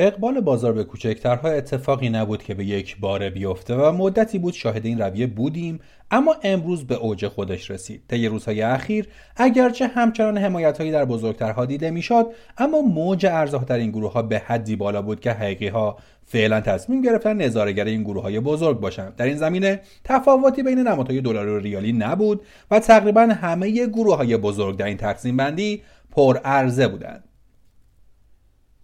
اقبال بازار به کوچکترها اتفاقی نبود که به یک باره بیفته و مدتی بود شاهد این رویه بودیم اما امروز به اوج خودش رسید. طی روزهای اخیر اگرچه همچنان حمایتهایی در بزرگترها دیده می‌شد اما موج ارزها در این گروه ها به حدی بالا بود که حقیقی ها فعلا تصمیم گرفتن نظارگر این گروه های بزرگ باشند. در این زمینه تفاوتی بین نمادهای دلار و ریالی نبود و تقریبا همه گروه های بزرگ در این تقسیم بندی پر عرضه بودند.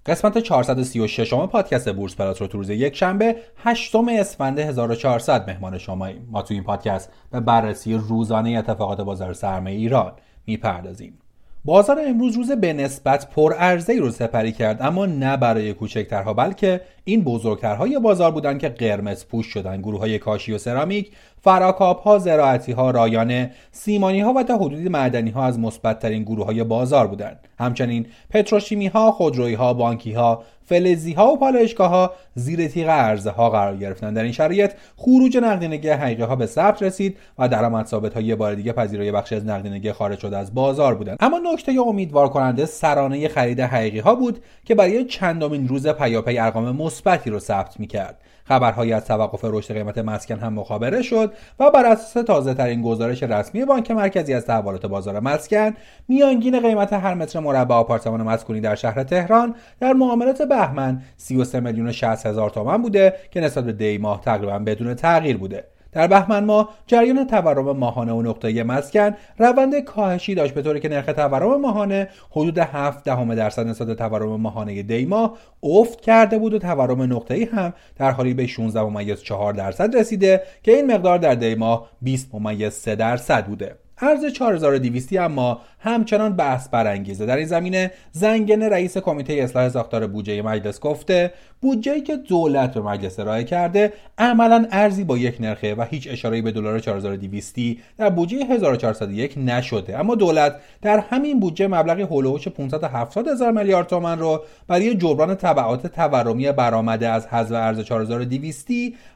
قسمت 436 شما پادکست بورس پلاس رو تو روز یک شنبه 8 اسفند 1400 مهمان شماییم ما تو این پادکست به بررسی روزانه اتفاقات بازار سرمایه ایران می‌پردازیم. بازار امروز روز به نسبت پر عرضه‌ای رو سپری کرد اما نه برای کوچکترها بلکه این بزرگترهای بازار بودند که قرمز پوش شدن. گروه های کاشی و سرامیک فراکاب ها زراعتی ها رایانه سیمانی ها و تا حدودی معدنی ها از مثبت ترین گروه های بازار بودند. همچنین پتروشیمی ها خودرویی ها بانکی ها فلزی ها و پالایشگاه ها زیر تیغ عرضه ها قرار گرفتن در این شرایط خروج نقدینگی حقیقی ها به ثبت رسید و درآمد ثابت ها یه بار دیگه پذیرای بخشی از نقدینگی خارج شده از بازار بودند. اما نکته امیدوار کننده سرانه خرید حقیقی ها بود که برای چندمین روز پیاپی ارقام مثبتی رو ثبت می‌کرد. خبرهایی از توقف رشد قیمت مسکن هم مخابره شد و بر اساس تازه ترین گزارش رسمی بانک مرکزی از تحولات بازار مسکن میانگین قیمت هر متر مربع آپارتمان مسکونی در شهر تهران در معاملات بهمن 33 میلیون 60 هزار تومان بوده که نسبت به دی ماه تقریبا بدون تغییر بوده. در بهمن ماه جریان تورم ماهانه و نقطه مسکن روند کاهشی داشت به طوری که نرخ تورم ماهانه حدود 7 دهم درصد نسبت تورم ماهانه دی ماه افت کرده بود و تورم نقطه‌ای هم در حالی به 16 ممیز 4 درصد رسیده که این مقدار در دی ماه 20 ممیز 3 درصد بوده. ارز 4200 اما همچنان بحث برانگیزه. در این زمینه زنگنه رئیس کمیته اصلاح ساختار بودجه مجلس گفته بودجه‌ای که دولت به مجلس ارائه کرده عملا ارزی با یک نرخه و هیچ اشاره‌ای به دلار 4200 در بودجه 1401 نشده. اما دولت در همین بودجه مبلغی هولوش 570 هزار میلیارد تومان رو برای جبران تبعات تورمی برآمده از حذف ارز 4200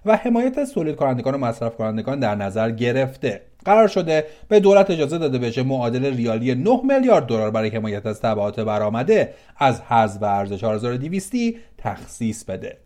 و حمایت از تولید کنندگان و مصرف کنندگان در نظر گرفته. قرار شده به دولت اجازه داده بشه معادل ریالی 9 میلیارد دلار برای حمایت از تبعات برآمده از حذف ارز 4200 تخصیص بده.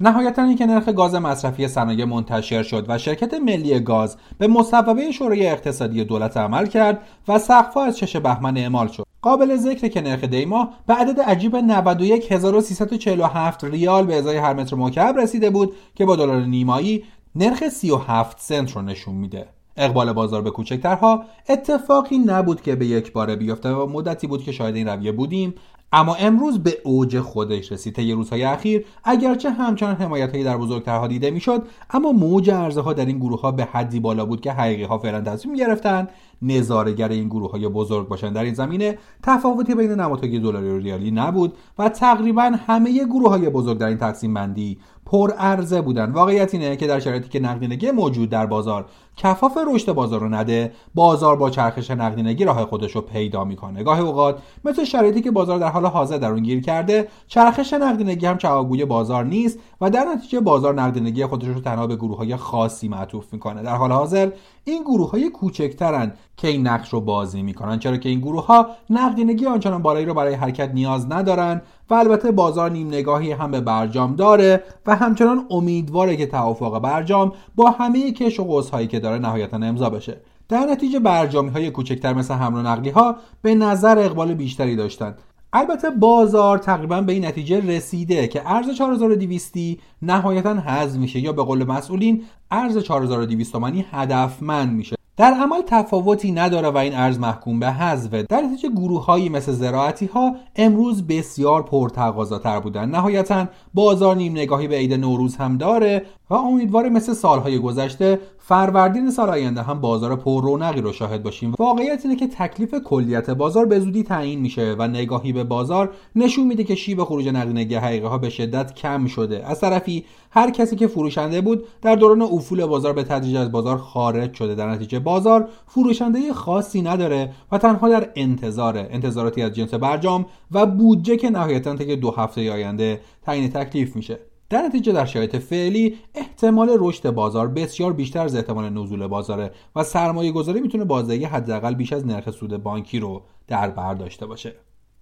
نهایتا اینکه نرخ گاز مصرفی صنایع منتشر شد و شرکت ملی گاز به مصوبه شورای اقتصادی دولت عمل کرد و سقفها از چش بهمن اعمال شد. قابل ذکر که نرخ دیما به عدد عجیب 91347 ریال به ازای هر متر مکعب رسیده بود که با دلار نیمایی نرخ 37 سنت رو نشون میده. اقبال بازار به کوچکترها اتفاقی نبود که به یک باره بیفته و مدتی بود که شاهد این رویه بودیم. اما امروز به اوج خودش رسید. طی روزهای اخیر اگرچه همچنان حمایتهایی در بزرگترها دیده می‌شد اما موج عرضه ها در این گروه ها به حدی بالا بود که حقیقی ها فعلا تصمیم گرفتن نظارگر این گروه های بزرگ باشند. در این زمینه تفاوتی بین نمادهای دلاری و ریالی نبود و تقریبا همه گروه های بزرگ در این تقسیم بندی پر عرضه بودن واقعیت اینه که در شرایطی که نقدینگی موجود در بازار کفاف رشد بازار رو نده بازار با چرخش نقدینگی راه خودش رو پیدا می‌کنه. گاهی اوقات مثل شرایطی که بازار در حال حاضر در اون گیر کرده چرخش نقدینگی هم جوابگوی بازار نیست و در نتیجه بازار نقدینگی خودش رو تنها به گروه های خاصی معطوف می‌کنه. در حال حاضر این گروه های کوچکترن که این نقش رو بازی می‌کنن چرا که این گروه ها نقدینگی آنچنان بالایی رو برای حرکت نیاز ندارن و البته بازار نیم نگاهی هم به برجام داره و همچنان امیدواره که توافق برجام با همه کش و که داره نهایتا امضا بشه. در نتیجه برجامی های کوچکتر مثل حمل و نقلی ها به نظر اقبال بیشتری داشتند البته بازار تقریبا به این نتیجه رسیده که ارز 4200 نهایتا حذف میشه یا به قول مسئولین ارز 4200 تومانی هدفمند میشه. در عمل تفاوتی نداره و این ارز محکوم به حذفه. در نتیجه گروه مثل زراعتی ها امروز بسیار پرتقاضاتر بودن. نهایتا بازار نیم نگاهی به عید نوروز هم داره. و امیدوار مثل سالهای گذشته فروردین سال آینده هم بازار پر رونقی رو شاهد باشیم. واقعیت اینه که تکلیف کلیت بازار به زودی تعیین میشه و نگاهی به بازار نشون میده که شیب خروج نقدینگی حقیقی ها به شدت کم شده. از طرفی هر کسی که فروشنده بود در دوران افول بازار به تدریج از بازار خارج شده. در نتیجه بازار فروشنده خاصی نداره و تنها در انتظار انتظاراتی از جنس برجام و بودجه که نهایتا تا دو هفته آینده تعیین تکلیف میشه. در نتیجه در شرایط فعلی احتمال رشد بازار بسیار بیشتر از احتمال نزول بازاره و سرمایه گذاری می‌تونه بازدهی حداقل بیش از نرخ سود بانکی رو در بر داشته باشه.